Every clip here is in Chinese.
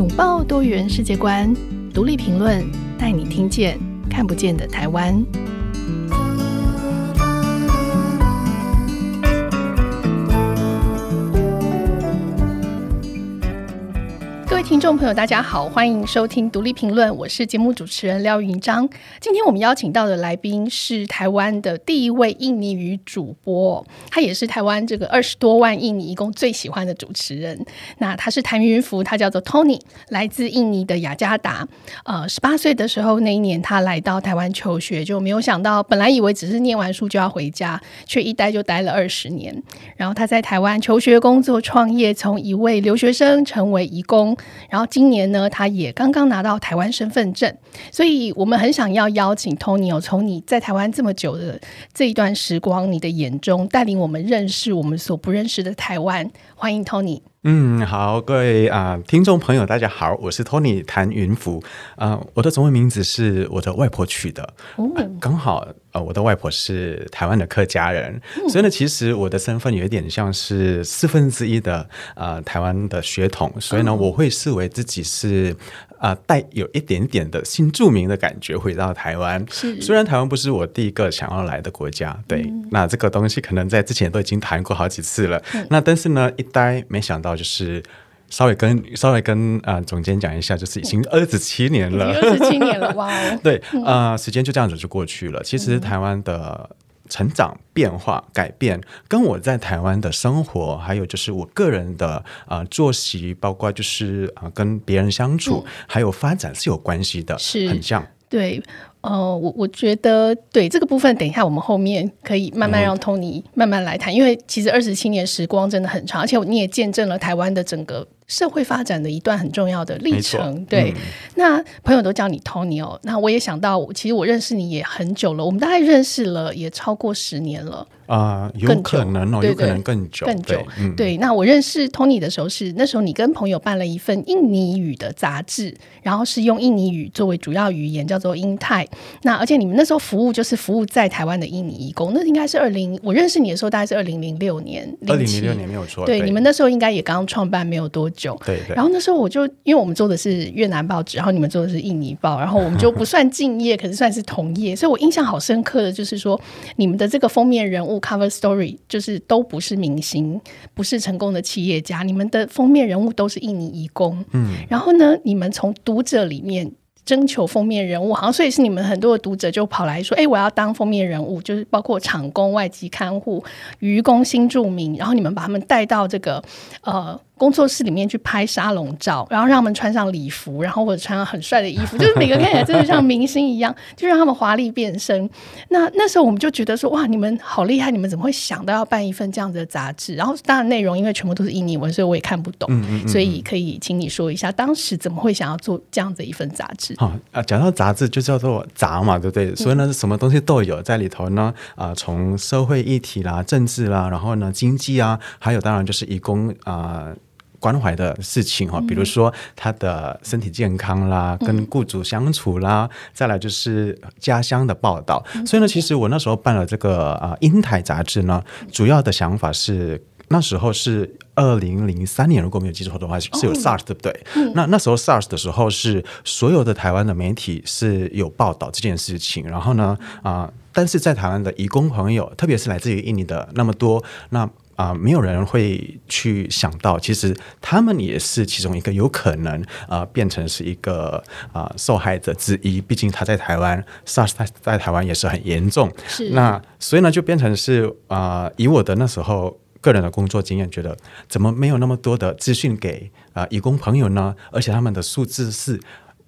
拥抱多元世界观，独立评论，带你听见看不见的台湾。听众朋友，大家好，欢迎收听独立评论，我是节目主持人廖云章。今天我们邀请到的来宾是台湾的第一位印尼语主播，他也是台湾这个二十多万印尼移工最喜欢的主持人。那他是谭云福，他叫做 Tony，来自印尼的雅加达。呃，十八岁的时候那一年，他来到台湾求学，就没有想到，本来以为只是念完书就要回家，却一待就待了二十年。然后他在台湾求学、工作、创业，从一位留学生成为义工。然后今年呢，他也刚刚拿到台湾身份证，所以我们很想要邀请 Tony 哦，从你在台湾这么久的这一段时光，你的眼中带领我们认识我们所不认识的台湾。欢迎 Tony。嗯，好，各位啊、呃，听众朋友，大家好，我是 Tony 谭云福。啊、呃，我的中文名字是我的外婆取的，哦。呃、刚好呃，我的外婆是台湾的客家人，嗯、所以呢，其实我的身份有一点像是四分之一的呃台湾的血统，所以呢，我会视为自己是。啊，带有一点点的新著名的感觉回到台湾。是，虽然台湾不是我第一个想要来的国家，对，嗯、那这个东西可能在之前都已经谈过好几次了。嗯、那但是呢，一待没想到就是稍微跟稍微跟啊、呃、总监讲一下，就是已经二十七年了，二十七年了，哇哦！对，啊、呃，时间就这样子就过去了。其实台湾的。成长、变化、改变，跟我在台湾的生活，还有就是我个人的啊、呃、作息，包括就是啊、呃、跟别人相处，嗯、还有发展是有关系的，是很像。对，呃，我我觉得对这个部分，等一下我们后面可以慢慢让 Tony 慢慢来谈，嗯、因为其实二十七年时光真的很长，而且你也见证了台湾的整个。社会发展的一段很重要的历程，对。嗯、那朋友都叫你 Tony 哦，那我也想到，其实我认识你也很久了，我们大概认识了也超过十年了。啊、呃，有可能哦，有可能更久，更久。对，那我认识 Tony 的时候是那时候你跟朋友办了一份印尼语的杂志，然后是用印尼语作为主要语言，叫做英泰。那而且你们那时候服务就是服务在台湾的印尼义工，那应该是二零我认识你的时候大概是二零零六年，二零零六年没有错。对，对你们那时候应该也刚创办没有多久。对对。然后那时候我就因为我们做的是越南报纸，然后你们做的是印尼报，然后我们就不算敬业，可是算是同业，所以我印象好深刻的就是说你们的这个封面人物 cover story。就是都不是明星，不是成功的企业家，你们的封面人物都是印尼移工。嗯，然后呢，你们从读者里面征求封面人物，好像所以是你们很多的读者就跑来说：“哎，我要当封面人物。”就是包括厂工、外籍看护、愚公、新住民，然后你们把他们带到这个呃。工作室里面去拍沙龙照，然后让他们穿上礼服，然后或者穿上很帅的衣服，就是每个看起来真的像明星一样，就让他们华丽变身。那那时候我们就觉得说，哇，你们好厉害，你们怎么会想到要办一份这样子的杂志？然后当然内容因为全部都是印尼文，所以我也看不懂。嗯嗯嗯，所以可以请你说一下，当时怎么会想要做这样子一份杂志？好啊，讲到杂志就叫做杂嘛，对不对？所以呢，什么东西都有在里头呢？啊、呃，从社会议题啦、政治啦，然后呢，经济啊，还有当然就是以工啊。呃关怀的事情哈，比如说他的身体健康啦，嗯、跟雇主相处啦，嗯、再来就是家乡的报道。嗯、所以呢，其实我那时候办了这个啊英台杂志呢，主要的想法是那时候是二零零三年，如果没有记错的话，是有 SARS 对不对？嗯、那那时候 SARS 的时候是所有的台湾的媒体是有报道这件事情，然后呢啊、呃，但是在台湾的移工朋友，特别是来自于印尼的那么多，那。啊、呃，没有人会去想到，其实他们也是其中一个有可能啊、呃、变成是一个啊、呃、受害者之一。毕竟他在台湾，SARS 在在台湾也是很严重。是那所以呢，就变成是啊、呃，以我的那时候个人的工作经验，觉得怎么没有那么多的资讯给啊、呃、移工朋友呢？而且他们的数字是。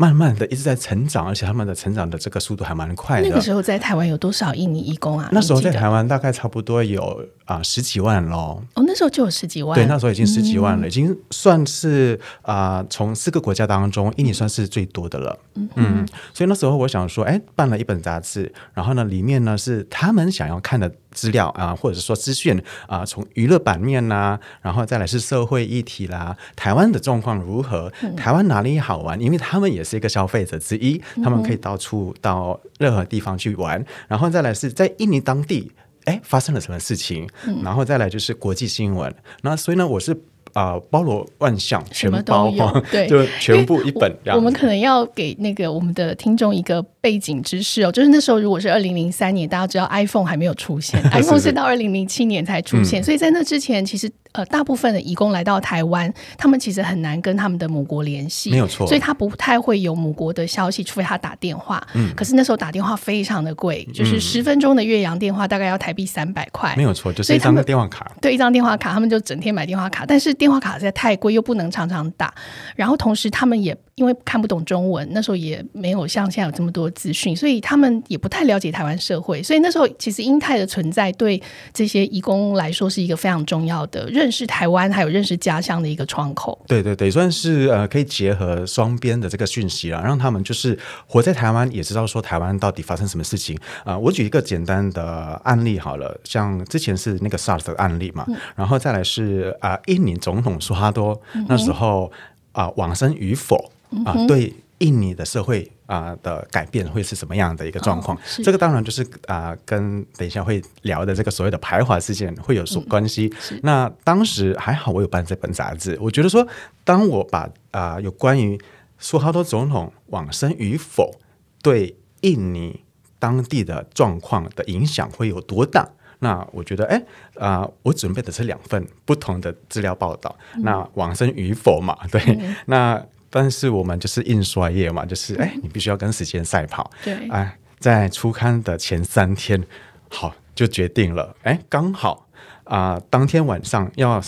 慢慢的一直在成长，而且他们的成长的这个速度还蛮快的。那个时候在台湾有多少印尼义工啊？那时候在台湾大概差不多有啊、呃、十几万喽。哦，那时候就有十几万。对，那时候已经十几万了，嗯、已经算是啊、呃、从四个国家当中，印尼算是最多的了。嗯，嗯，所以那时候我想说，哎，办了一本杂志，然后呢，里面呢是他们想要看的。资料啊，或者说资讯啊，从娱乐版面呐、啊，然后再来是社会议题啦，台湾的状况如何？嗯、台湾哪里好玩？因为他们也是一个消费者之一，他们可以到处到任何地方去玩。嗯、然后再来是在印尼当地，哎，发生了什么事情？嗯、然后再来就是国际新闻。那所以呢，我是啊、呃、包罗万象，全包都有，对，就全部一本这样。我们可能要给那个我们的听众一个背景知识哦，就是那时候如果是二零零三年，大家知道 iPhone 还没有出现，iPhone 是到二零零七年才出现，所以在那之前，其实呃大部分的移工来到台湾，他们其实很难跟他们的母国联系，没有错，所以他不太会有母国的消息，除非他打电话。嗯，可是那时候打电话非常的贵，就是十分钟的岳阳电话大概要台币三百块，没有错，就是一张电话卡，对，一张电话卡，他们就整天买电话卡，但是电话卡实在太贵，又不能常常打，然后同时他们也因为看不懂中文，那时候也没有像现在有这么多资讯，所以他们也不太了解台湾社会，所以那时候其实英泰的存在对这些移工来说是一个非常重要的认识台湾还有认识家乡的一个窗口。对对对，算是呃可以结合双边的这个讯息了，让他们就是活在台湾也知道说台湾到底发生什么事情啊、呃。我举一个简单的案例好了，像之前是那个 SARS 的案例嘛，嗯、然后再来是啊、呃、印尼总统苏哈多那时候啊、呃、往生与否。啊、呃，对印尼的社会啊、呃、的改变会是什么样的一个状况？哦、这个当然就是啊、呃，跟等一下会聊的这个所谓的排华事件会有所关系。嗯、那当时还好，我有办这本杂志。我觉得说，当我把啊、呃、有关于苏哈多总统往生与否对印尼当地的状况的影响会有多大？那我觉得，哎啊、呃，我准备的是两份不同的资料报道。嗯、那往生与否嘛，对，嗯、那。但是我们就是印刷业嘛，就是哎，你必须要跟时间赛跑。对，哎，在出刊的前三天，好就决定了。哎，刚好啊、呃，当天晚上要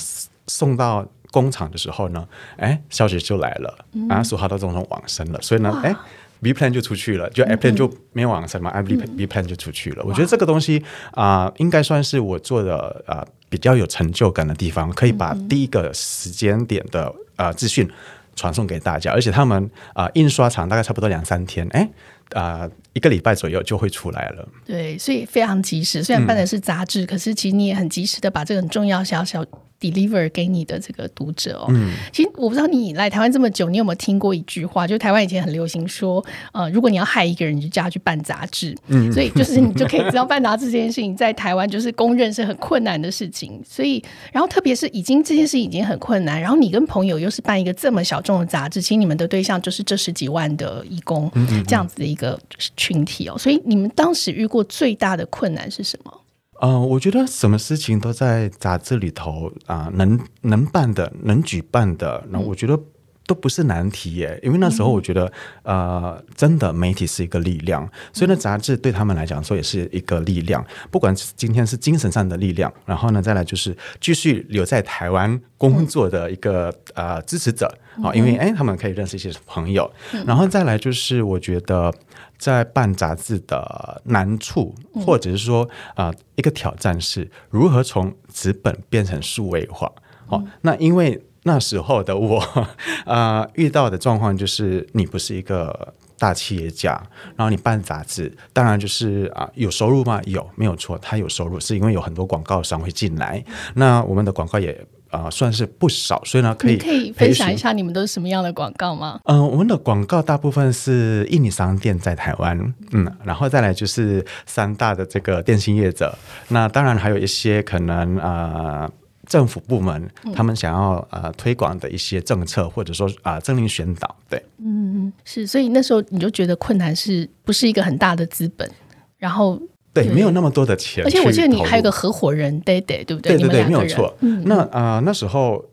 送到工厂的时候呢，哎，消息就来了，嗯、啊，苏哈多总统往生了。所以呢，哇哎，B plan 就出去了，就 A plan 就没有往生嘛，哎、嗯、，B B plan 就出去了。嗯、我觉得这个东西啊、呃，应该算是我做的啊、呃、比较有成就感的地方，可以把第一个时间点的啊、呃、资讯。传送给大家，而且他们啊、印刷厂大概差不多两三天，哎，啊、一个礼拜左右就会出来了。对，所以非常及时。虽然办的是杂志，可是其实你也很及时的把这个很重要小小。Deliver 给你的这个读者哦，嗯，其实我不知道你来台湾这么久，你有没有听过一句话？就台湾以前很流行说，呃，如果你要害一个人，你就叫他去办杂志。嗯，所以就是你就可以知道办杂志这件事情在台湾就是公认是很困难的事情。所以，然后特别是已经这件事已经很困难，然后你跟朋友又是办一个这么小众的杂志，其实你们的对象就是这十几万的义工这样子的一个群体哦。所以你们当时遇过最大的困难是什么？嗯、呃，我觉得什么事情都在杂志里头啊、呃，能能办的、能举办的，那我觉得都不是难题耶。因为那时候我觉得，呃，真的媒体是一个力量，所以呢，杂志对他们来讲说也是一个力量。不管是今天是精神上的力量，然后呢，再来就是继续留在台湾工作的一个呃支持者啊，因为哎，他们可以认识一些朋友，然后再来就是我觉得。在办杂志的难处，或者是说啊、呃，一个挑战是如何从纸本变成数位化。好、哦，那因为那时候的我啊、呃，遇到的状况就是你不是一个大企业家，然后你办杂志，当然就是啊、呃，有收入吗？有，没有错，他有收入，是因为有很多广告商会进来。那我们的广告也。啊、呃，算是不少，所以呢，可以可以分享一下你们都是什么样的广告吗？嗯、呃，我们的广告大部分是印尼商店在台湾，嗯，然后再来就是三大的这个电信业者，那当然还有一些可能啊、呃，政府部门他们想要呃推广的一些政策，或者说啊，政令宣导，对，嗯，是，所以那时候你就觉得困难是不是一个很大的资本，然后。对，没有那么多的钱，而且我记得你还有个合伙人，对对，对不对？对对对，没有错。嗯、那啊、呃，那时候。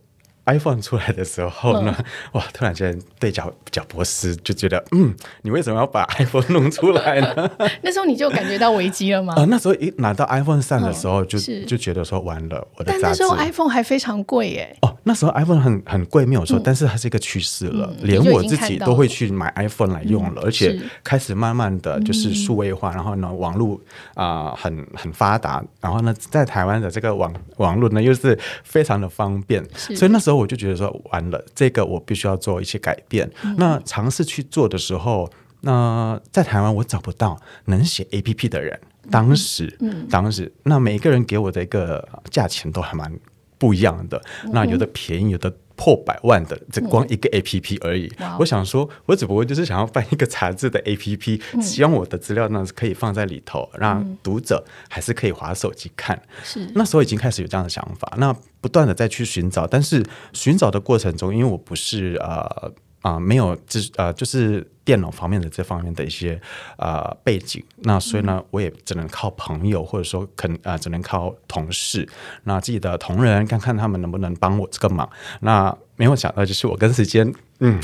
iPhone 出来的时候呢，嗯、哇！突然间对贾贾博士就觉得，嗯，你为什么要把 iPhone 弄出来呢？那时候你就感觉到危机了吗？啊、呃，那时候一拿到 iPhone 三的时候就，就、嗯、就觉得说完了，我的。但那时候 iPhone 还非常贵耶。哦，那时候 iPhone 很很贵，没有错，嗯、但是它是一个趋势了，嗯、连我自己都会去买 iPhone 来用了，嗯、而且开始慢慢的就是数位化，嗯、然后呢，网络啊、呃、很很发达，然后呢，在台湾的这个网网络呢又是非常的方便，所以那时候我就觉得说。完了，这个我必须要做一些改变。嗯、那尝试去做的时候，那在台湾我找不到能写 APP 的人。当时，嗯、当时那每个人给我的一个价钱都还蛮不一样的。嗯、那有的便宜，有的破百万的，这光一个 A P P 而已。嗯、我想说，我只不过就是想要办一个杂志的 A P P，希望我的资料呢可以放在里头，让读者还是可以滑手机看。是那时候已经开始有这样的想法，那不断的再去寻找，但是寻找的过程中，因为我不是呃。啊、呃，没有，就是呃，就是电脑方面的这方面的一些呃背景，那所以呢，嗯、我也只能靠朋友，或者说肯啊呃，只能靠同事，那自己的同仁看看他们能不能帮我这个忙，那。没有想到，就是我跟时间，嗯，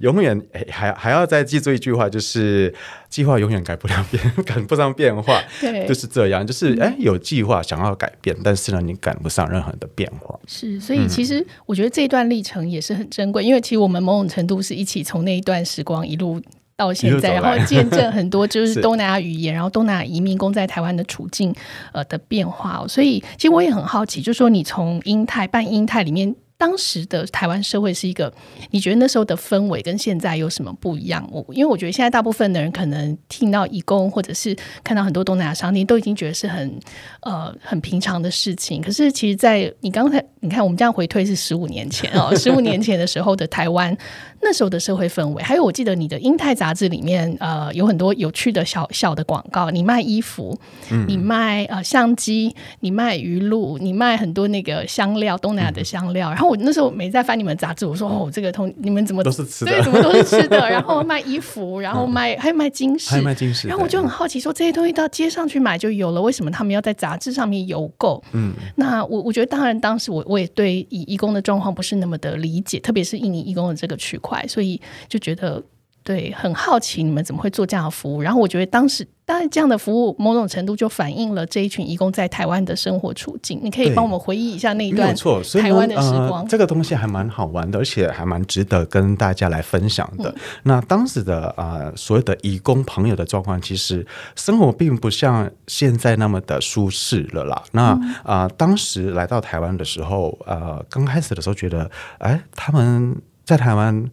永远还还要再记住一句话，就是计划永远改不了变，赶不上变化，对，就是这样，就是哎，有计划想要改变，但是呢，你赶不上任何的变化。是，所以其实我觉得这段历程也是很珍贵，因为其实我们某种程度是一起从那一段时光一路到现在，然后见证很多就是 东南亚语言，然后东南亚移民工在台湾的处境呃的变化。所以其实我也很好奇，就是说你从英泰办英泰里面。当时的台湾社会是一个，你觉得那时候的氛围跟现在有什么不一样？我因为我觉得现在大部分的人可能听到义工，或者是看到很多东南亚商店，都已经觉得是很呃很平常的事情。可是其实，在你刚才你看，我们这样回退是十五年前哦，十五年前的时候的台湾。那时候的社会氛围，还有我记得你的英泰杂志里面，呃，有很多有趣的小小的广告。你卖衣服，嗯、你卖呃相机，你卖鱼露，你卖很多那个香料，东南亚的香料。嗯、然后我那时候没在翻你们杂志，我说哦，这个通你们怎么都是吃的？对，怎么都是吃的？然后卖衣服，然后卖、嗯、还有卖金饰，还有卖金饰。然后我就很好奇，说这些东西到街上去买就有了，为什么他们要在杂志上面邮购？嗯，那我我觉得当然当时我我也对义义工的状况不是那么的理解，特别是印尼义工的这个区块。所以就觉得对，很好奇你们怎么会做这样的服务。然后我觉得当时当然这样的服务某种程度就反映了这一群义工在台湾的生活处境。你可以帮我们回忆一下那一段没错，台湾的时光。呃，这个东西还蛮好玩的，而且还蛮值得跟大家来分享的。嗯、那当时的呃所有的义工朋友的状况，其实生活并不像现在那么的舒适了啦。那啊、嗯呃，当时来到台湾的时候，呃，刚开始的时候觉得，哎，他们在台湾。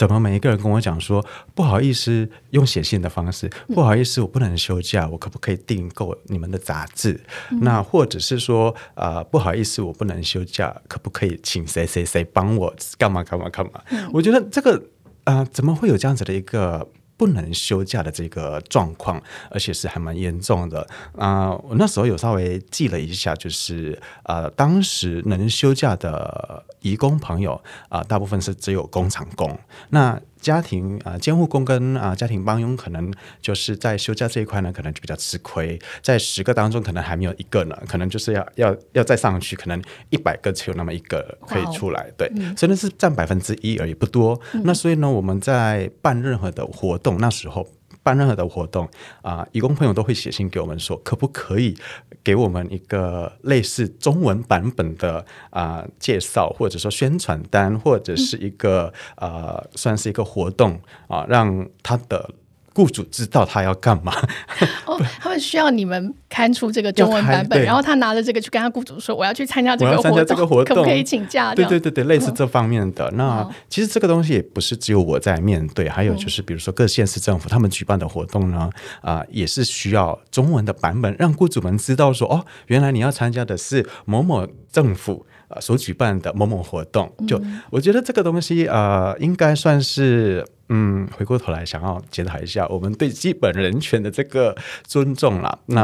怎么每一个人跟我讲说不好意思，用写信的方式，不好意思，我不能休假，我可不可以订购你们的杂志？嗯、那或者是说啊、呃，不好意思，我不能休假，可不可以请谁谁谁帮我干嘛干嘛干嘛？嗯、我觉得这个啊、呃，怎么会有这样子的一个？不能休假的这个状况，而且是还蛮严重的啊、呃！我那时候有稍微记了一下，就是呃，当时能休假的移工朋友啊、大部分是只有工厂工。那家庭啊，监护工跟啊家庭帮佣，可能就是在休假这一块呢，可能就比较吃亏。在十个当中，可能还没有一个呢，可能就是要要要再上去，可能一百个只有那么一个可以出来。对，嗯、所以那是占百分之一而已，不多。嗯、那所以呢，我们在办任何的活动，那时候。办任何的活动啊，义工朋友都会写信给我们说，可不可以给我们一个类似中文版本的啊介绍，或者说宣传单，或者是一个啊，算是一个活动啊，让他的。雇主知道他要干嘛？哦，他们需要你们刊出这个中文版本，然后他拿着这个去跟他雇主说：“我要去参加这个活动，参加这个活动，可不可以请假？”对对对对，类似这方面的。嗯、那其实这个东西也不是只有我在面对，还有就是比如说各县市政府他们举办的活动呢，啊、呃，也是需要中文的版本，让雇主们知道说：“哦，原来你要参加的是某某政府。”呃，所举办的某某活动，就我觉得这个东西，呃，应该算是，嗯，回过头来想要检讨一下我们对基本人权的这个尊重啦。那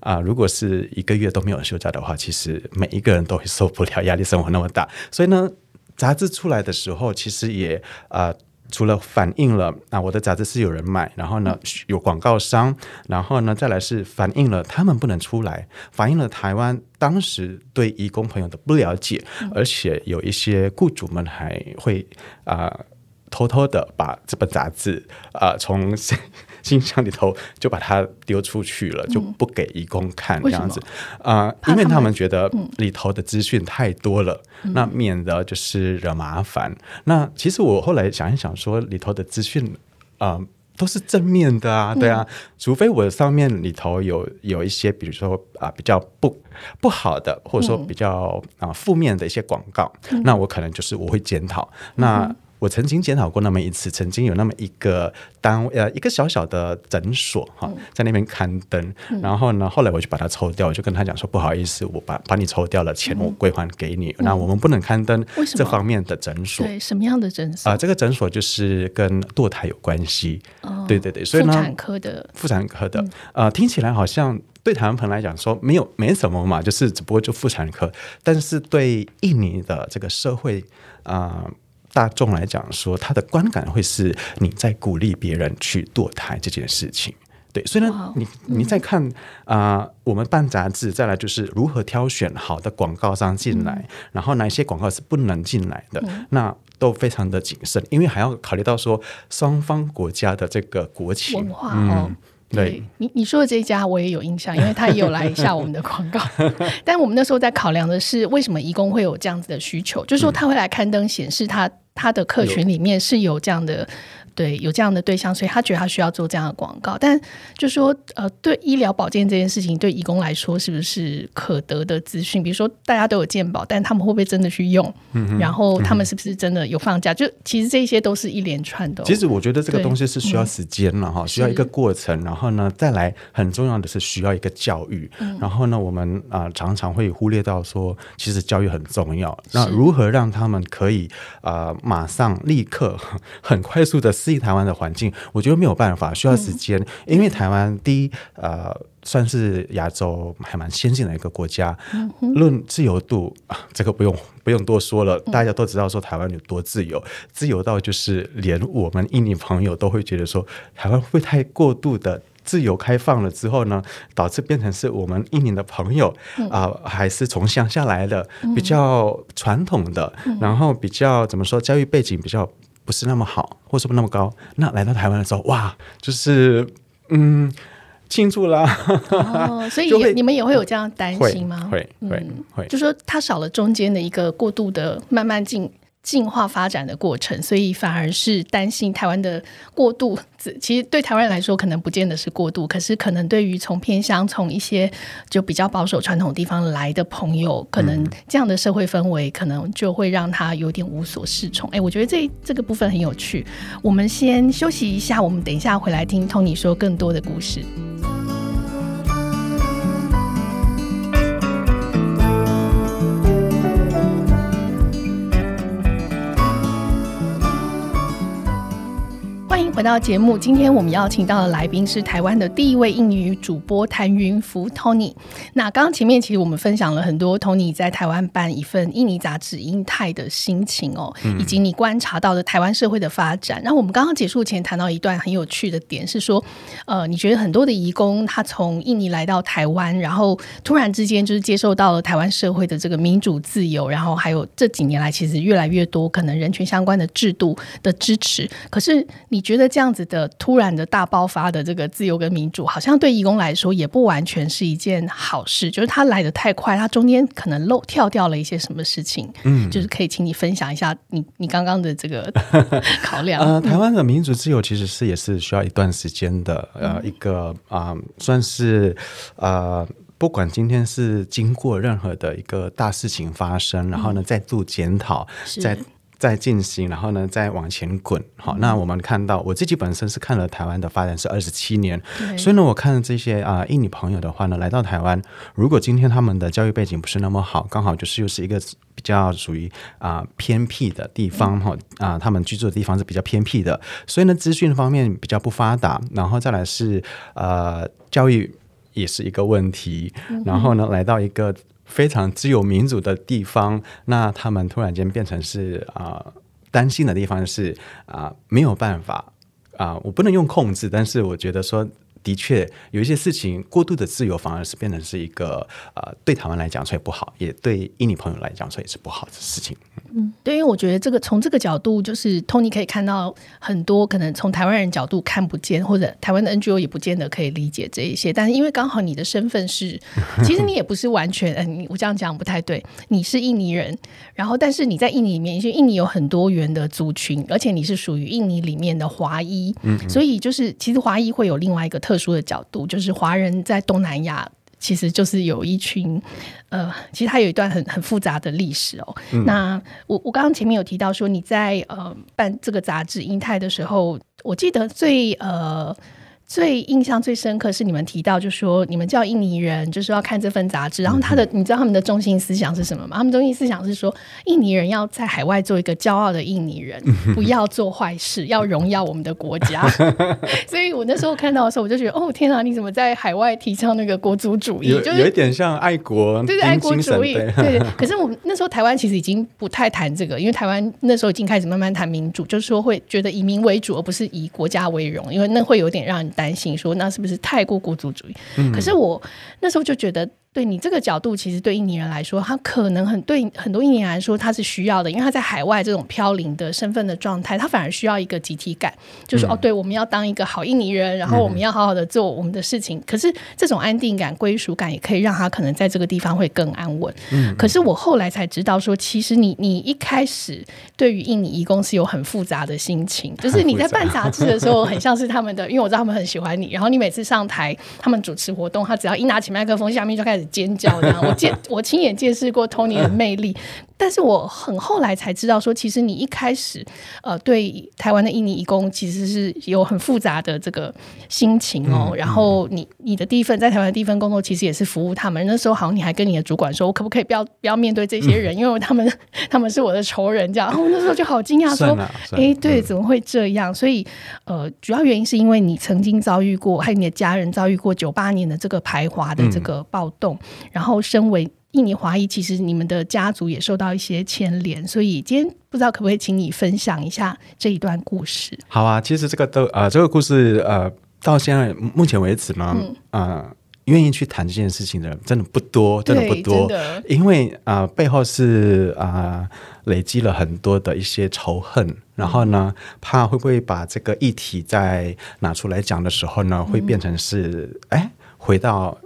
啊、呃，如果是一个月都没有休假的话，其实每一个人都会受不了，压力生活那么大。所以呢，杂志出来的时候，其实也啊。呃除了反映了啊，我的杂志是有人买，然后呢有广告商，然后呢再来是反映了他们不能出来，反映了台湾当时对义工朋友的不了解，而且有一些雇主们还会啊。呃偷偷的把这本杂志啊，从信箱里头就把它丢出去了，嗯、就不给义工看这样子。啊，呃、因为他们觉得里头的资讯太多了，嗯、那免得就是惹麻烦。嗯、那其实我后来想一想，说里头的资讯啊都是正面的啊，对啊，嗯、除非我上面里头有有一些，比如说啊比较不不好的，或者说比较啊负面的一些广告，嗯、那我可能就是我会检讨。那。我曾经检讨过那么一次，曾经有那么一个单位呃一个小小的诊所哈，在那边刊登，嗯、然后呢，后来我就把它抽掉，我就跟他讲说不好意思，我把把你抽掉了，钱我归还给你，嗯、那我们不能刊登这方面的诊所。对，什么样的诊所？啊、呃，这个诊所就是跟堕胎有关系。哦、对对对，所以呢，妇产科的，妇产科的，啊、呃，听起来好像。对台湾朋友来讲，说没有没什么嘛，就是只不过就妇产科。但是对印尼的这个社会啊、呃、大众来讲，说他的观感会是你在鼓励别人去堕胎这件事情。对，所以呢，你你再看啊、呃，我们办杂志，再来就是如何挑选好的广告商进来，嗯、然后哪些广告是不能进来的，嗯、那都非常的谨慎，因为还要考虑到说双方国家的这个国情文化哦。嗯对你你说的这一家我也有印象，因为他也有来一下我们的广告。但我们那时候在考量的是，为什么移工会有这样子的需求？就是说他会来刊登，显示他他的客群里面是有这样的。对，有这样的对象，所以他觉得他需要做这样的广告。但就说，呃，对医疗保健这件事情，对义工来说，是不是可得的资讯？比如说，大家都有健保，但他们会不会真的去用？嗯，然后他们是不是真的有放假？嗯、就其实这些都是一连串的。其实我觉得这个东西是需要时间了哈，嗯、需要一个过程。然后呢，再来很重要的是需要一个教育。嗯、然后呢，我们啊、呃、常常会忽略到说，其实教育很重要。那如何让他们可以啊、呃、马上立刻 很快速的？适应台湾的环境，我觉得没有办法，需要时间。嗯、因为台湾第一，呃，算是亚洲还蛮先进的一个国家。嗯、论自由度啊，这个不用不用多说了，大家都知道说台湾有多自由，自由到就是连我们印尼朋友都会觉得说，台湾会太过度的自由开放了之后呢，导致变成是我们印尼的朋友啊、呃，还是从乡下来的，比较传统的，然后比较怎么说，教育背景比较。不是那么好，或是不那么高。那来到台湾的时候，哇，就是嗯，庆祝啦。哦，所以你们也会有这样担心吗？会会会，嗯、会就说它少了中间的一个过渡的慢慢进。进化发展的过程，所以反而是担心台湾的过度。其实对台湾人来说，可能不见得是过度，可是可能对于从偏乡、从一些就比较保守传统地方来的朋友，可能这样的社会氛围，可能就会让他有点无所适从。哎，我觉得这这个部分很有趣。我们先休息一下，我们等一下回来听 Tony 说更多的故事。回到节目，今天我们邀请到的来宾是台湾的第一位印尼语主播谭云福 Tony。那刚刚前面其实我们分享了很多 Tony 在台湾办一份印尼杂志《英泰》的心情哦，以及你观察到的台湾社会的发展。然后我们刚刚结束前谈到一段很有趣的点，是说，呃，你觉得很多的移工他从印尼来到台湾，然后突然之间就是接受到了台湾社会的这个民主自由，然后还有这几年来其实越来越多可能人权相关的制度的支持。可是你觉得？这样子的突然的大爆发的这个自由跟民主，好像对义工来说也不完全是一件好事。就是他来的太快，他中间可能漏跳掉了一些什么事情。嗯，就是可以请你分享一下你你刚刚的这个考量。呃，台湾的民主自由其实是也是需要一段时间的。呃，一个啊、呃，算是呃，不管今天是经过任何的一个大事情发生，然后呢再度检讨，在。在进行，然后呢，再往前滚。好，那我们看到，我自己本身是看了台湾的发展是二十七年，所以呢，我看这些啊、呃、印尼朋友的话呢，来到台湾，如果今天他们的教育背景不是那么好，刚好就是又是一个比较属于啊、呃、偏僻的地方哈啊、呃，他们居住的地方是比较偏僻的，所以呢，资讯方面比较不发达，然后再来是呃教育也是一个问题，然后呢，来到一个。非常自由民主的地方，那他们突然间变成是啊、担心的地方是啊、没有办法啊、我不能用控制，但是我觉得说。的确，有一些事情过度的自由反而是变成是一个啊，对他们来讲，所以不好；也对印尼朋友来讲，所以是不好的事情。对，因为我觉得这个从这个角度，就是 Tony 可以看到很多可能从台湾人角度看不见，或者台湾的 NGO 也不见得可以理解这一些。但是因为刚好你的身份是，其实你也不是完全，嗯，我这样讲不太对，你是印尼人，然后但是你在印尼里面，因为印尼有很多元的族群，而且你是属于印尼里面的华裔，嗯，所以就是其实华裔会有另外一个特。特殊的角度，就是华人在东南亚，其实就是有一群，呃，其实它有一段很很复杂的历史哦。嗯、那我我刚刚前面有提到说，你在呃办这个杂志《英泰》的时候，我记得最呃。最印象最深刻是你们提到，就说你们叫印尼人，就是要看这份杂志。然后他的，你知道他们的中心思想是什么吗？他们中心思想是说，印尼人要在海外做一个骄傲的印尼人，不要做坏事，要荣耀我们的国家。所以我那时候看到的时候，我就觉得，哦天啊，你怎么在海外提倡那个国族主义？就是有一点像爱国，对对，爱国主义。对，可是我们那时候台湾其实已经不太谈这个，因为台湾那时候已经开始慢慢谈民主，就是说会觉得以民为主，而不是以国家为荣，因为那会有点让人。担心说，那是不是太过孤独主义？嗯、可是我那时候就觉得。对你这个角度，其实对印尼人来说，他可能很对很多印尼人来说，他是需要的，因为他在海外这种飘零的身份的状态，他反而需要一个集体感，就是、嗯、哦，对，我们要当一个好印尼人，然后我们要好好的做我们的事情。嗯、可是这种安定感、归属感，也可以让他可能在这个地方会更安稳。嗯，可是我后来才知道说，其实你你一开始对于印尼移工是有很复杂的心情，就是你在办杂志的时候，很像是他们的，因为我知道他们很喜欢你，然后你每次上台，他们主持活动，他只要一拿起麦克风，下面就开始。尖叫这样，我见 我亲眼见识过 Tony 的魅力，但是我很后来才知道说，其实你一开始呃对台湾的印尼义工其实是有很复杂的这个心情哦。然后你你的第一份在台湾的第一份工作其实也是服务他们，那时候好像你还跟你的主管说，我可不可以不要不要面对这些人，因为他们 他们是我的仇人这样。然后我那时候就好惊讶说，哎，对，怎么会这样？所以呃，主要原因是因为你曾经遭遇过，还有你的家人遭遇过九八年的这个排华的这个暴动。然后，身为印尼华裔，其实你们的家族也受到一些牵连，所以今天不知道可不可以请你分享一下这一段故事？好啊，其实这个都呃，这个故事呃，到现在目前为止呢，啊、嗯呃，愿意去谈这件事情的人真的不多，真的不多，因为啊、呃，背后是啊、呃，累积了很多的一些仇恨，然后呢，怕会不会把这个议题再拿出来讲的时候呢，会变成是哎、嗯，回到。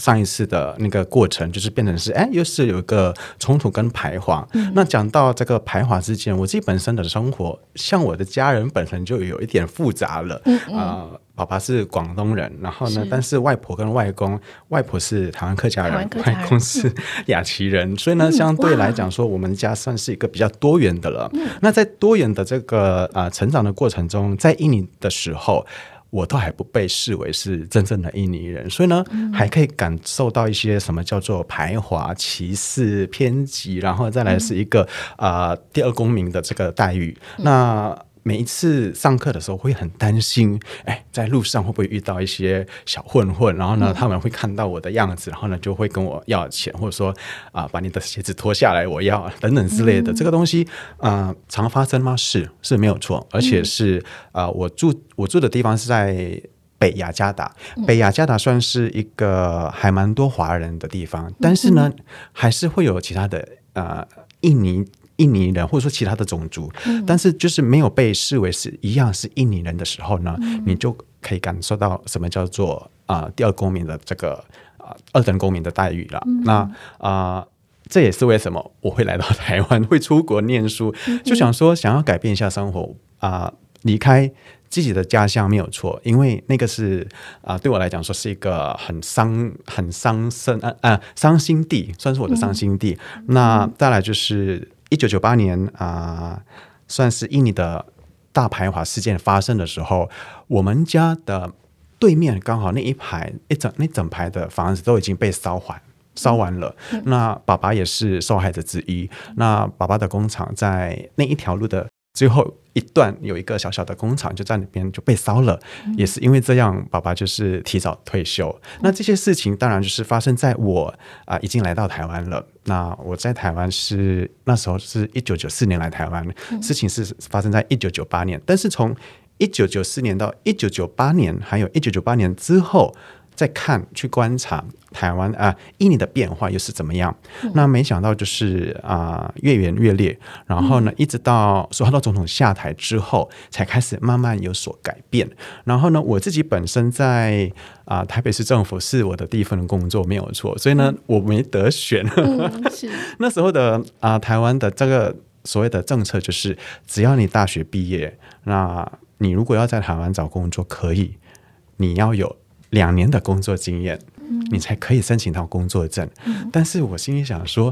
上一次的那个过程，就是变成是哎，又是有一个冲突跟排华。嗯、那讲到这个排华之间，我自己本身的生活，像我的家人本身就有一点复杂了。啊、嗯嗯呃，爸爸是广东人，然后呢，是但是外婆跟外公，外婆是台湾客家人，外公是雅琪人，嗯、所以呢，相对来讲说，我们家算是一个比较多元的了。嗯、那在多元的这个啊、呃、成长的过程中，在印尼的时候。我都还不被视为是真正的印尼人，所以呢，嗯、还可以感受到一些什么叫做排华、歧视、偏激，然后再来是一个啊、嗯。呃、第二公民的这个待遇。嗯、那每一次上课的时候，会很担心，哎，在路上会不会遇到一些小混混？然后呢，他们会看到我的样子，然后呢，就会跟我要钱，或者说啊、呃，把你的鞋子脱下来，我要等等之类的。嗯、这个东西啊、呃，常发生吗？是是没有错，而且是啊、呃，我住我住的地方是在北雅加达，北雅加达算是一个还蛮多华人的地方，但是呢，还是会有其他的呃印尼。印尼人或者说其他的种族，嗯、但是就是没有被视为是一样是印尼人的时候呢，嗯、你就可以感受到什么叫做啊、呃、第二公民的这个啊、呃、二等公民的待遇了。嗯、那啊、呃，这也是为什么我会来到台湾，会出国念书，嗯、就想说想要改变一下生活啊、呃，离开自己的家乡没有错，因为那个是啊、呃、对我来讲说是一个很伤很伤身啊啊伤心地，算是我的伤心地。嗯、那再来就是。一九九八年啊、呃，算是印尼的大排华事件发生的时候，我们家的对面刚好那一排一整那整排的房子都已经被烧完，烧完了。嗯、那爸爸也是受害者之一。那爸爸的工厂在那一条路的。最后一段有一个小小的工厂，就在那边就被烧了，嗯、也是因为这样，爸爸就是提早退休。嗯、那这些事情当然就是发生在我啊、呃，已经来到台湾了。那我在台湾是那时候是一九九四年来台湾，嗯、事情是发生在一九九八年。但是从一九九四年到一九九八年，还有一九九八年之后。再看去观察台湾啊，印尼的变化又是怎么样？嗯、那没想到就是啊、呃，越演越烈。然后呢，嗯、一直到苏哈诺总统下台之后，才开始慢慢有所改变。然后呢，我自己本身在啊、呃、台北市政府是我的第一份工作，没有错。所以呢，嗯、我没得选。嗯、是 那时候的啊、呃，台湾的这个所谓的政策就是，只要你大学毕业，那你如果要在台湾找工作，可以，你要有。两年的工作经验，你才可以申请到工作证。嗯、但是我心里想说，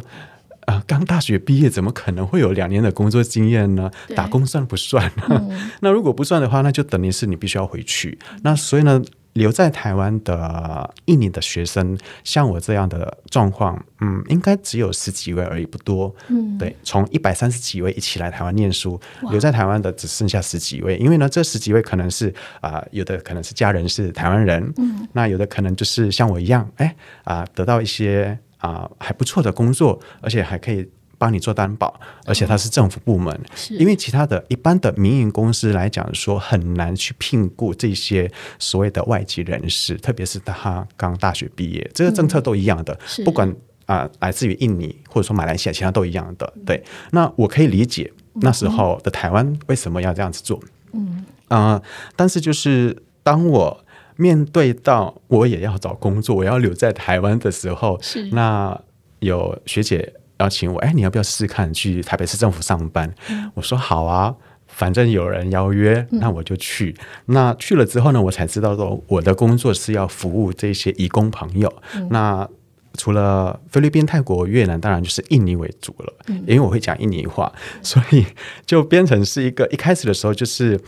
啊、呃，刚大学毕业怎么可能会有两年的工作经验呢？打工算不算？嗯、那如果不算的话，那就等于是你必须要回去。那所以呢？留在台湾的印尼的学生，像我这样的状况，嗯，应该只有十几位而已，不多。嗯，对，从一百三十几位一起来台湾念书，留在台湾的只剩下十几位。因为呢，这十几位可能是啊、呃，有的可能是家人是台湾人，嗯，那有的可能就是像我一样，哎啊、呃，得到一些啊、呃、还不错的工作，而且还可以。帮你做担保，而且它是政府部门，嗯、因为其他的一般的民营公司来讲说很难去聘雇这些所谓的外籍人士，特别是他刚大学毕业，这个政策都一样的，嗯、不管啊、呃、来自于印尼或者说马来西亚，其他都一样的。对，那我可以理解那时候的台湾为什么要这样子做，嗯。啊、呃，但是就是当我面对到我也要找工作，我要留在台湾的时候，是。那有学姐。邀请我，哎，你要不要试试看去台北市政府上班？嗯、我说好啊，反正有人邀约，那我就去。嗯、那去了之后呢，我才知道说我的工作是要服务这些移工朋友。嗯、那除了菲律宾、泰国、越南，当然就是印尼为主了，嗯、因为我会讲印尼话，所以就变成是一个一开始的时候就是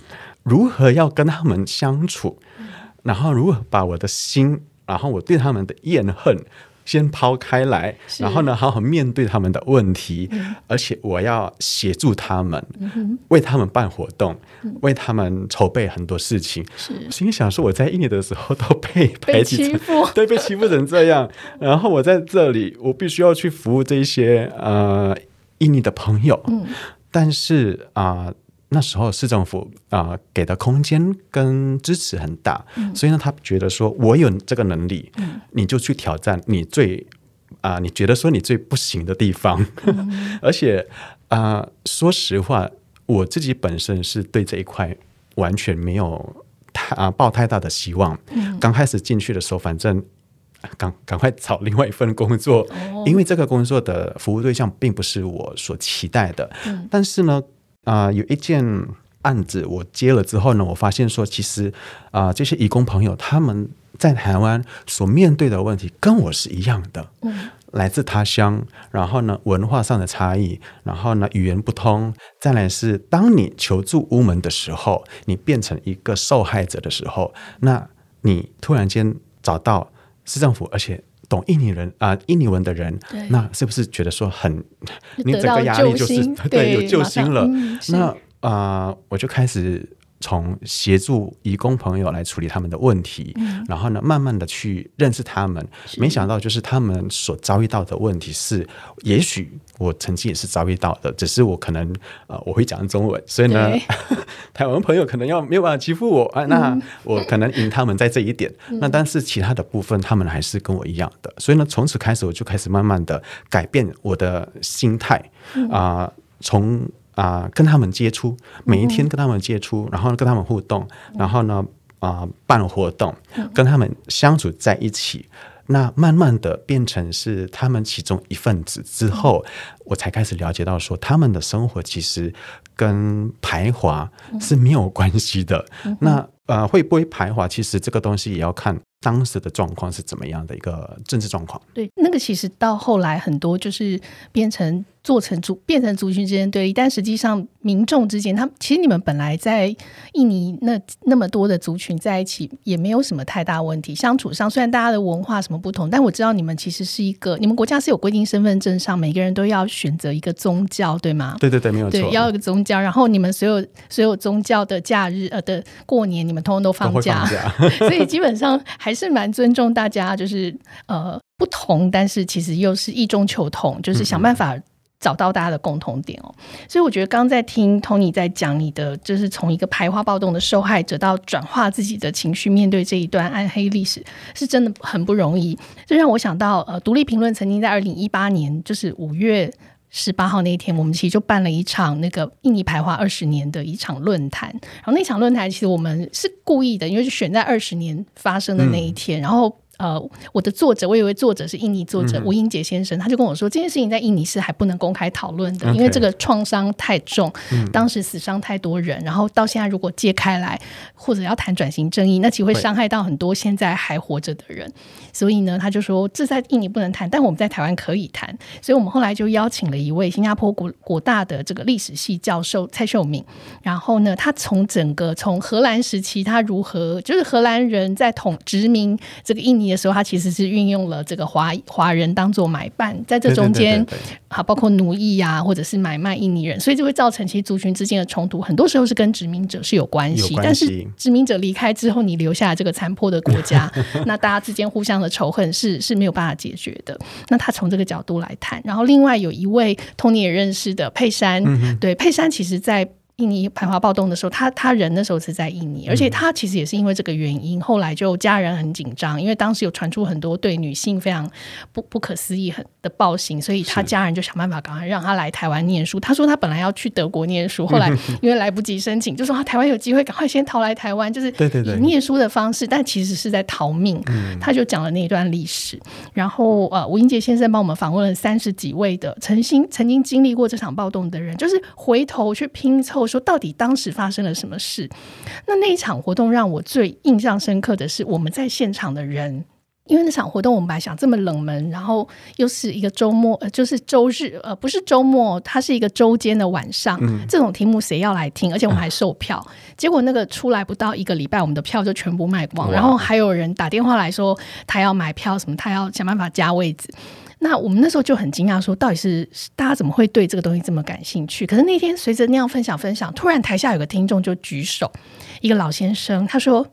如何要跟他们相处，嗯、然后如何把我的心，然后我对他们的怨恨。先抛开来，然后呢，好好面对他们的问题，嗯、而且我要协助他们，嗯、为他们办活动，嗯、为他们筹备很多事情。是心里想说，我在印尼的时候都被 排挤 对，被欺负成这样。然后我在这里，我必须要去服务这些呃印尼的朋友。嗯、但是啊。呃那时候市政府啊、呃、给的空间跟支持很大，嗯、所以呢，他觉得说我有这个能力，嗯、你就去挑战你最啊、呃，你觉得说你最不行的地方，嗯、而且啊、呃，说实话，我自己本身是对这一块完全没有太啊抱太大的希望。嗯、刚开始进去的时候，反正赶赶快找另外一份工作，哦、因为这个工作的服务对象并不是我所期待的。嗯、但是呢。啊、呃，有一件案子我接了之后呢，我发现说，其实啊、呃，这些义工朋友他们在台湾所面对的问题跟我是一样的，嗯，来自他乡，然后呢，文化上的差异，然后呢，语言不通，再来是当你求助无门的时候，你变成一个受害者的时候，那你突然间找到市政府，而且。懂印尼人啊、呃，印尼文的人，那是不是觉得说很，你整个压力就是 对，对有救星了？嗯、那啊、呃，我就开始。从协助移工朋友来处理他们的问题，嗯、然后呢，慢慢的去认识他们。没想到，就是他们所遭遇到的问题是，也许我曾经也是遭遇到的，只是我可能呃我会讲中文，所以呢，台湾朋友可能要没有办法欺负我啊，那我可能赢他们在这一点。嗯、那但是其他的部分，他们还是跟我一样的。所以呢，从此开始我就开始慢慢的改变我的心态啊、呃，从。啊、呃，跟他们接触，每一天跟他们接触，嗯、然后跟他们互动，然后呢，啊、呃，办活动，跟他们相处在一起，嗯、那慢慢的变成是他们其中一份子之后，嗯、我才开始了解到说，他们的生活其实跟排华是没有关系的。嗯、那呃，会不会排华，其实这个东西也要看。当时的状况是怎么样的一个政治状况？对，那个其实到后来很多就是变成做成族变成族群之间对立，但实际上民众之间，他其实你们本来在印尼那那么多的族群在一起，也没有什么太大问题。相处上虽然大家的文化什么不同，但我知道你们其实是一个，你们国家是有规定身份证上每个人都要选择一个宗教，对吗？对对对，没有错，对，要一个宗教。然后你们所有所有宗教的假日呃的过年，你们通通都放假，放假 所以基本上还。还是蛮尊重大家，就是呃不同，但是其实又是异中求同，就是想办法找到大家的共同点哦。所以我觉得刚在听 Tony 在讲你的，就是从一个排华暴动的受害者到转化自己的情绪，面对这一段暗黑历史，是真的很不容易。这让我想到，呃，独立评论曾经在二零一八年，就是五月。十八号那一天，我们其实就办了一场那个印尼排华二十年的一场论坛。然后那场论坛其实我们是故意的，因为是选在二十年发生的那一天。然后呃，我的作者，我以为作者是印尼作者、嗯、吴英杰先生，他就跟我说，这件事情在印尼是还不能公开讨论的因为这个创伤太重，嗯、当时死伤太多人，然后到现在如果揭开来，或者要谈转型正义，那其实会伤害到很多现在还活着的人。所以呢，他就说这在印尼不能谈，但我们在台湾可以谈。所以我们后来就邀请了一位新加坡国国大的这个历史系教授蔡秀敏，然后呢，他从整个从荷兰时期他如何就是荷兰人在统殖民这个印尼的时候，他其实是运用了这个华华人当做买办，在这中间，好包括奴役呀、啊，或者是买卖印尼人，所以就会造成其实族群之间的冲突，很多时候是跟殖民者是有关系，有关系，但是殖民者离开之后，你留下这个残破的国家，那大家之间互相的仇恨是是没有办法解决的。那他从这个角度来谈，然后另外有一位 Tony 也认识的佩珊，嗯、对佩珊，其实在。印尼排华暴动的时候，他他人的时候是在印尼，而且他其实也是因为这个原因，后来就家人很紧张，因为当时有传出很多对女性非常不不可思议很的暴行，所以他家人就想办法赶快让他来台湾念书。他说他本来要去德国念书，后来 因为来不及申请，就说他台湾有机会，赶快先逃来台湾，就是以念书的方式，但其实是在逃命。他就讲了那一段历史，然后呃，吴英杰先生帮我们访问了三十几位的曾经曾经经历过这场暴动的人，就是回头去拼凑。说到底当时发生了什么事？那那一场活动让我最印象深刻的是我们在现场的人，因为那场活动我们本来想这么冷门，然后又是一个周末，呃，就是周日，呃，不是周末，它是一个周间的晚上，嗯、这种题目谁要来听？而且我们还售票，嗯、结果那个出来不到一个礼拜，我们的票就全部卖光，然后还有人打电话来说他要买票，什么他要想办法加位置。那我们那时候就很惊讶，说到底是大家怎么会对这个东西这么感兴趣？可是那天随着那样分享分享，突然台下有个听众就举手，一个老先生，他说：“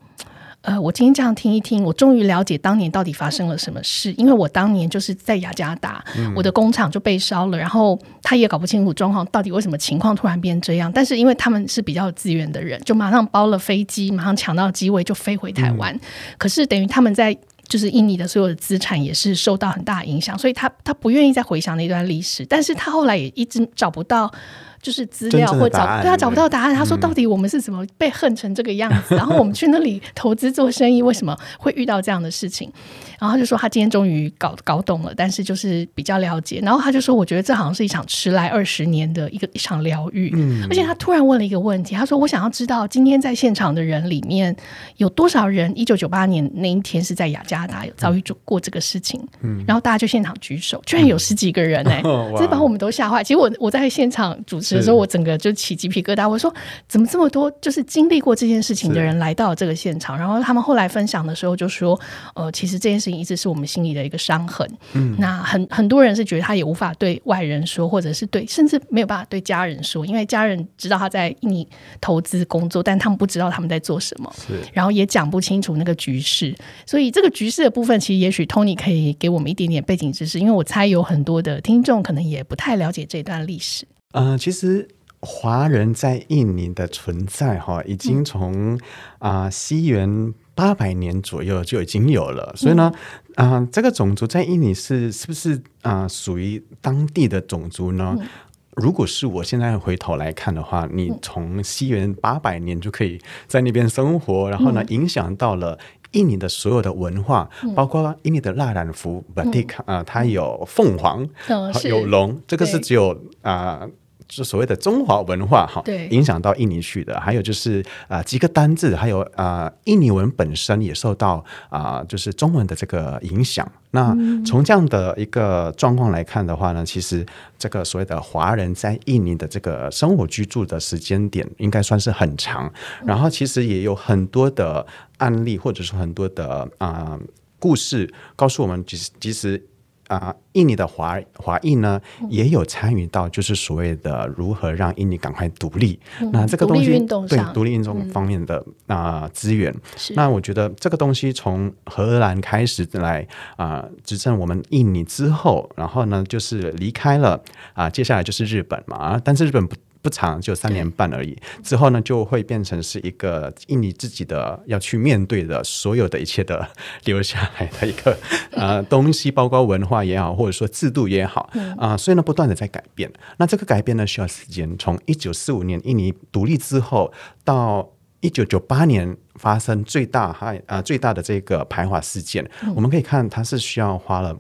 呃，我今天这样听一听，我终于了解当年到底发生了什么事。因为我当年就是在雅加达，嗯、我的工厂就被烧了，然后他也搞不清楚状况到底为什么情况突然变这样。但是因为他们是比较有资源的人，就马上包了飞机，马上抢到机位就飞回台湾。嗯、可是等于他们在。就是印尼的所有的资产也是受到很大影响，所以他他不愿意再回想那段历史，但是他后来也一直找不到。就是资料或找对他找不到答案，他说到底我们是怎么被恨成这个样子？嗯、然后我们去那里投资做生意，为什么会遇到这样的事情？然后他就说他今天终于搞搞懂了，但是就是比较了解。然后他就说，我觉得这好像是一场迟来二十年的一个一场疗愈。嗯、而且他突然问了一个问题，他说：“我想要知道今天在现场的人里面有多少人，一九九八年那一天是在雅加达有遭遇过这个事情？”嗯、然后大家就现场举手，居然有十几个人哎、欸，这、嗯、把我们都吓坏。其实我我在现场主持。的时候我整个就起鸡皮疙瘩。我说怎么这么多就是经历过这件事情的人来到这个现场？然后他们后来分享的时候就说，呃，其实这件事情一直是我们心里的一个伤痕。嗯，那很很多人是觉得他也无法对外人说，或者是对甚至没有办法对家人说，因为家人知道他在印尼投资工作，但他们不知道他们在做什么。是，然后也讲不清楚那个局势。所以这个局势的部分，其实也许 Tony 可以给我们一点点背景知识，因为我猜有很多的听众可能也不太了解这段历史。嗯、呃，其实华人在印尼的存在哈，已经从啊、呃、西元八百年左右就已经有了。所以呢，啊、呃，这个种族在印尼是是不是啊、呃、属于当地的种族呢？嗯、如果是我现在回头来看的话，你从西元八百年就可以在那边生活，然后呢，影响到了印尼的所有的文化，嗯、包括印尼的蜡染服 batik 啊，它有凤凰，嗯、有龙，这个是只有啊。呃就所谓的中华文化哈，对影响到印尼去的，还有就是啊、呃、几个单字，还有啊、呃、印尼文本身也受到啊、呃、就是中文的这个影响。那从这样的一个状况来看的话呢，其实这个所谓的华人在印尼的这个生活居住的时间点应该算是很长，然后其实也有很多的案例或者是很多的啊、呃、故事告诉我们，其实其实。啊，印尼的华华裔呢，也有参与到，就是所谓的如何让印尼赶快独立。嗯、那这个东西，对独立运动方面的啊、嗯呃、资源，那我觉得这个东西从荷兰开始来啊、呃、执政我们印尼之后，然后呢就是离开了啊、呃，接下来就是日本嘛，但是日本不。不长，就三年半而已。之后呢，就会变成是一个印尼自己的要去面对的所有的一切的留下来的一个 呃东西，包括文化也好，或者说制度也好啊、呃。所以呢，不断的在改变。那这个改变呢，需要时间。从一九四五年印尼独立之后到一九九八年发生最大哈啊最大的这个排华事件，嗯、我们可以看它是需要花了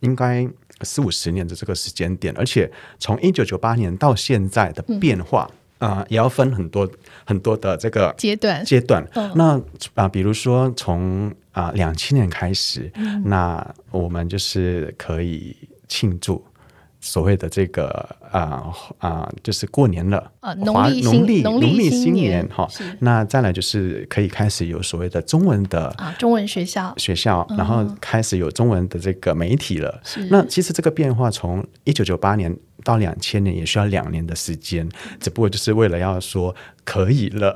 应该四五十年的这个时间点，而且从一九九八年到现在的变化啊、也要分很多很多的这个阶段阶段。那啊、呃，比如说从啊两千年开始，嗯、那我们就是可以庆祝。所谓的这个啊啊、呃呃，就是过年了啊，农历农历农历新年哈。那再来就是可以开始有所谓的中文的啊，中文学校学校，然后开始有中文的这个媒体了。是那其实这个变化从一九九八年到两千年也需要两年的时间，只不过就是为了要说可以了。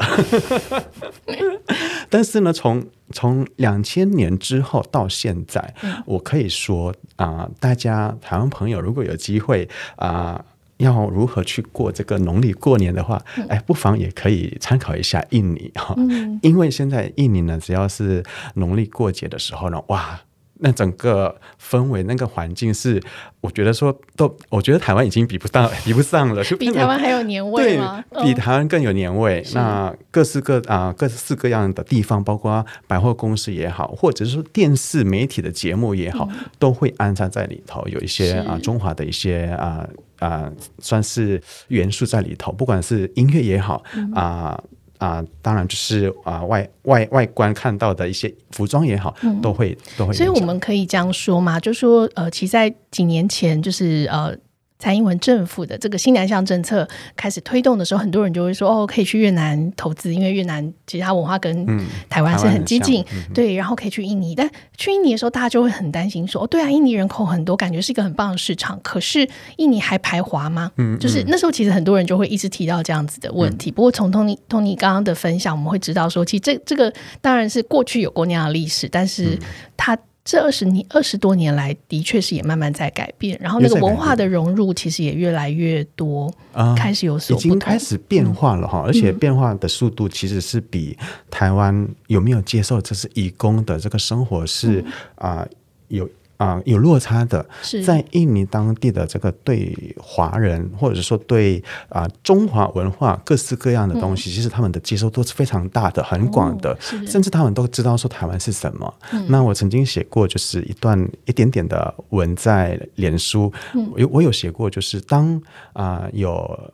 但是呢，从从两千年之后到现在，嗯、我可以说啊、呃，大家台湾朋友如果有机会啊、呃，要如何去过这个农历过年的话，嗯、哎，不妨也可以参考一下印尼哈，嗯、因为现在印尼呢，只要是农历过节的时候呢，哇。那整个氛围，那个环境是，我觉得说都，我觉得台湾已经比不上，比不上了，就比台湾还有年味吗？对，比台湾更有年味。哦、那各式各啊，各式各样的地方，包括百货公司也好，或者是说电视媒体的节目也好，嗯、都会安插在里头，有一些是啊中华的一些啊啊，算是元素在里头，不管是音乐也好、嗯、啊。啊、呃，当然就是啊、呃，外外外观看到的一些服装也好，嗯、都会都会。所以我们可以这样说嘛，就说呃，其实在几年前，就是呃。蔡英文政府的这个新南向政策开始推动的时候，很多人就会说：“哦，可以去越南投资，因为越南其实它文化跟台湾是很接近。嗯”对，然后可以去印尼，但去印尼的时候，大家就会很担心说：“哦，对啊，印尼人口很多，感觉是一个很棒的市场。可是印尼还排华吗？”嗯，就是那时候其实很多人就会一直提到这样子的问题。嗯、不过从 Tony Tony 刚刚的分享，我们会知道说，其实这这个当然是过去有过那样的历史，但是它。这二十年二十多年来，的确是也慢慢在改变，然后那个文化的融入其实也越来越多，开始有所已经开始变化了哈，嗯、而且变化的速度其实是比台湾有没有接受这是义工的这个生活是啊、嗯。呃、有。啊、呃，有落差的，是。在印尼当地的这个对华人，或者说对啊、呃、中华文化各式各样的东西，嗯、其实他们的接受度是非常大的、很广的，哦、甚至他们都知道说台湾是什么。嗯、那我曾经写过，就是一段一点点的文在脸书，嗯、我有我有写过，就是当啊、呃、有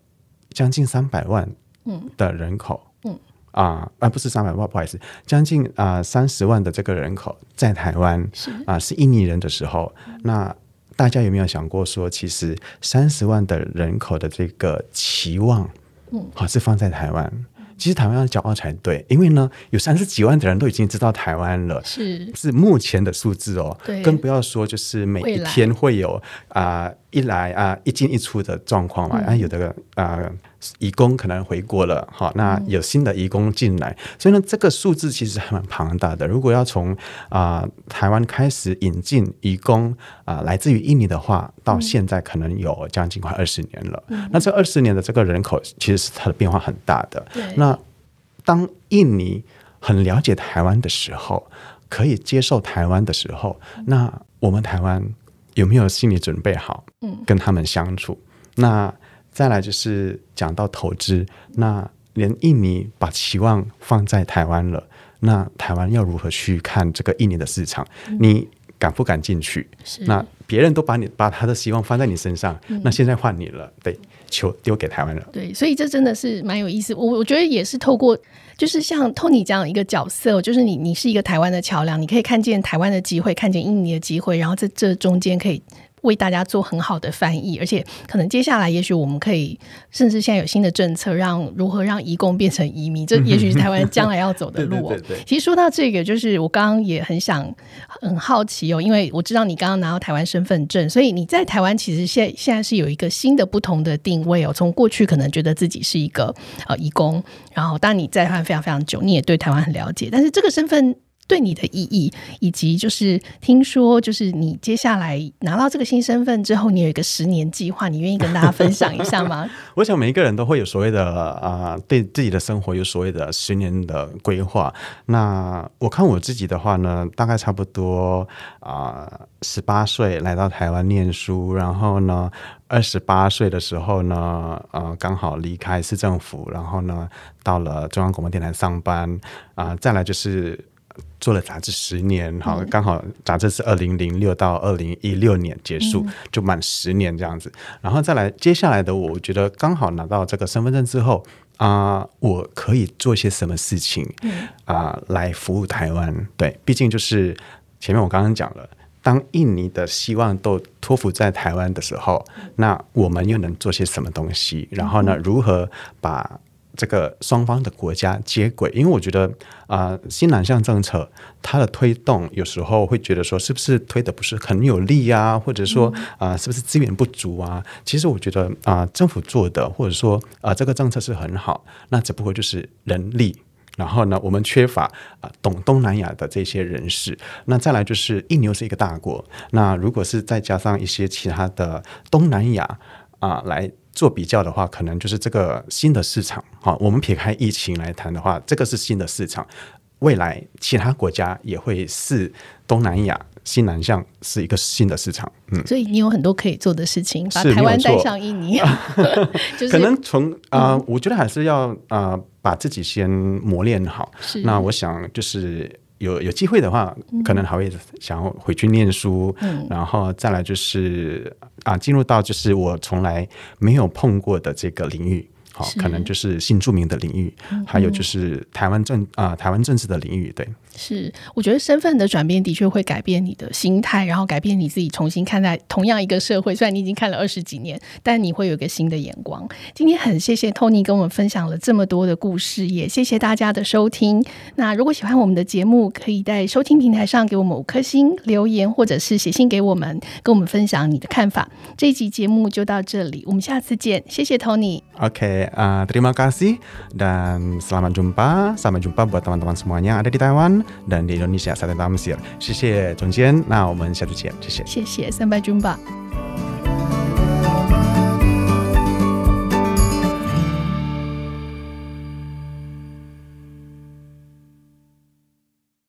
将近三百万的人口。嗯嗯啊，而不是三百万，不好意思，将近啊三十万的这个人口在台湾是。啊是印尼人的时候，嗯、那大家有没有想过说，其实三十万的人口的这个期望，嗯，好是放在台湾，其实台湾要骄傲才对，因为呢有三十几万的人都已经知道台湾了，是是目前的数字哦，对，更不要说就是每一天会有啊、呃、一来啊、呃、一进一出的状况嘛，啊、嗯、有的啊。呃移工可能回国了，好，那有新的移工进来，嗯、所以呢，这个数字其实还蛮庞大的。如果要从啊、呃、台湾开始引进移工啊、呃，来自于印尼的话，到现在可能有将近快二十年了。嗯、那这二十年的这个人口，其实是它的变化很大的。那当印尼很了解台湾的时候，可以接受台湾的时候，嗯、那我们台湾有没有心理准备好？嗯，跟他们相处，嗯、那。再来就是讲到投资，那连印尼把期望放在台湾了，那台湾要如何去看这个印尼的市场？嗯、你敢不敢进去？是那别人都把你把他的希望放在你身上，嗯、那现在换你了，对，球丢给台湾了。对，所以这真的是蛮有意思。我我觉得也是透过，就是像 Tony 这样一个角色，就是你你是一个台湾的桥梁，你可以看见台湾的机会，看见印尼的机会，然后在这中间可以。为大家做很好的翻译，而且可能接下来，也许我们可以，甚至现在有新的政策，让如何让移工变成移民，这也许是台湾将来要走的路哦。对对对对，其实说到这个，就是我刚刚也很想很好奇哦，因为我知道你刚刚拿到台湾身份证，所以你在台湾其实现现在是有一个新的不同的定位哦。从过去可能觉得自己是一个呃移工，然后当你在台湾非常非常久，你也对台湾很了解，但是这个身份。对你的意义，以及就是听说，就是你接下来拿到这个新身份之后，你有一个十年计划，你愿意跟大家分享一下吗？我想每一个人都会有所谓的啊、对自己的生活有所谓的十年的规划。那我看我自己的话呢，大概差不多啊，十八岁来到台湾念书，然后呢，二十八岁的时候呢，呃，刚好离开市政府，然后呢，到了中央广播电台上班啊、再来就是。做了杂志十年，好，刚好杂志是二零零六到二零一六年结束，嗯、就满十年这样子。然后再来接下来的，我觉得刚好拿到这个身份证之后啊、呃，我可以做些什么事情啊、呃，来服务台湾？对，毕竟就是前面我刚刚讲了，当印尼的希望都托付在台湾的时候，那我们又能做些什么东西？然后呢，如何把这个双方的国家接轨，因为我觉得啊、呃，新南向政策它的推动有时候会觉得说，是不是推的不是很有力啊，或者说啊、呃，是不是资源不足啊？其实我觉得啊、呃，政府做的或者说啊、呃，这个政策是很好，那只不过就是人力，然后呢，我们缺乏啊、呃，懂东南亚的这些人士。那再来就是印尼又是一个大国，那如果是再加上一些其他的东南亚啊、呃、来。做比较的话，可能就是这个新的市场。好，我们撇开疫情来谈的话，这个是新的市场。未来其他国家也会是东南亚西南向是一个新的市场。嗯，所以你有很多可以做的事情，把台湾带上印尼。可能从啊、呃，我觉得还是要啊、呃，把自己先磨练好。是。那我想就是。有有机会的话，可能还会想要回去念书，嗯、然后再来就是啊，进入到就是我从来没有碰过的这个领域。好，可能就是新著名的领域，嗯、还有就是台湾政啊、呃，台湾政治的领域。对，是，我觉得身份的转变的确会改变你的心态，然后改变你自己重新看待同样一个社会。虽然你已经看了二十几年，但你会有一个新的眼光。今天很谢谢 Tony 跟我们分享了这么多的故事，也谢谢大家的收听。那如果喜欢我们的节目，可以在收听平台上给我们五颗星留言，或者是写信给我们，跟我们分享你的看法。这一集节目就到这里，我们下次见。谢谢 Tony。OK。Uh, terima kasih dan selamat jumpa, selamat jumpa buat teman-teman semuanya ada di Taiwan dan di Indonesia saat Mesir. 谢谢总监，那我们下次见。谢谢。谢谢，sampai jumpa。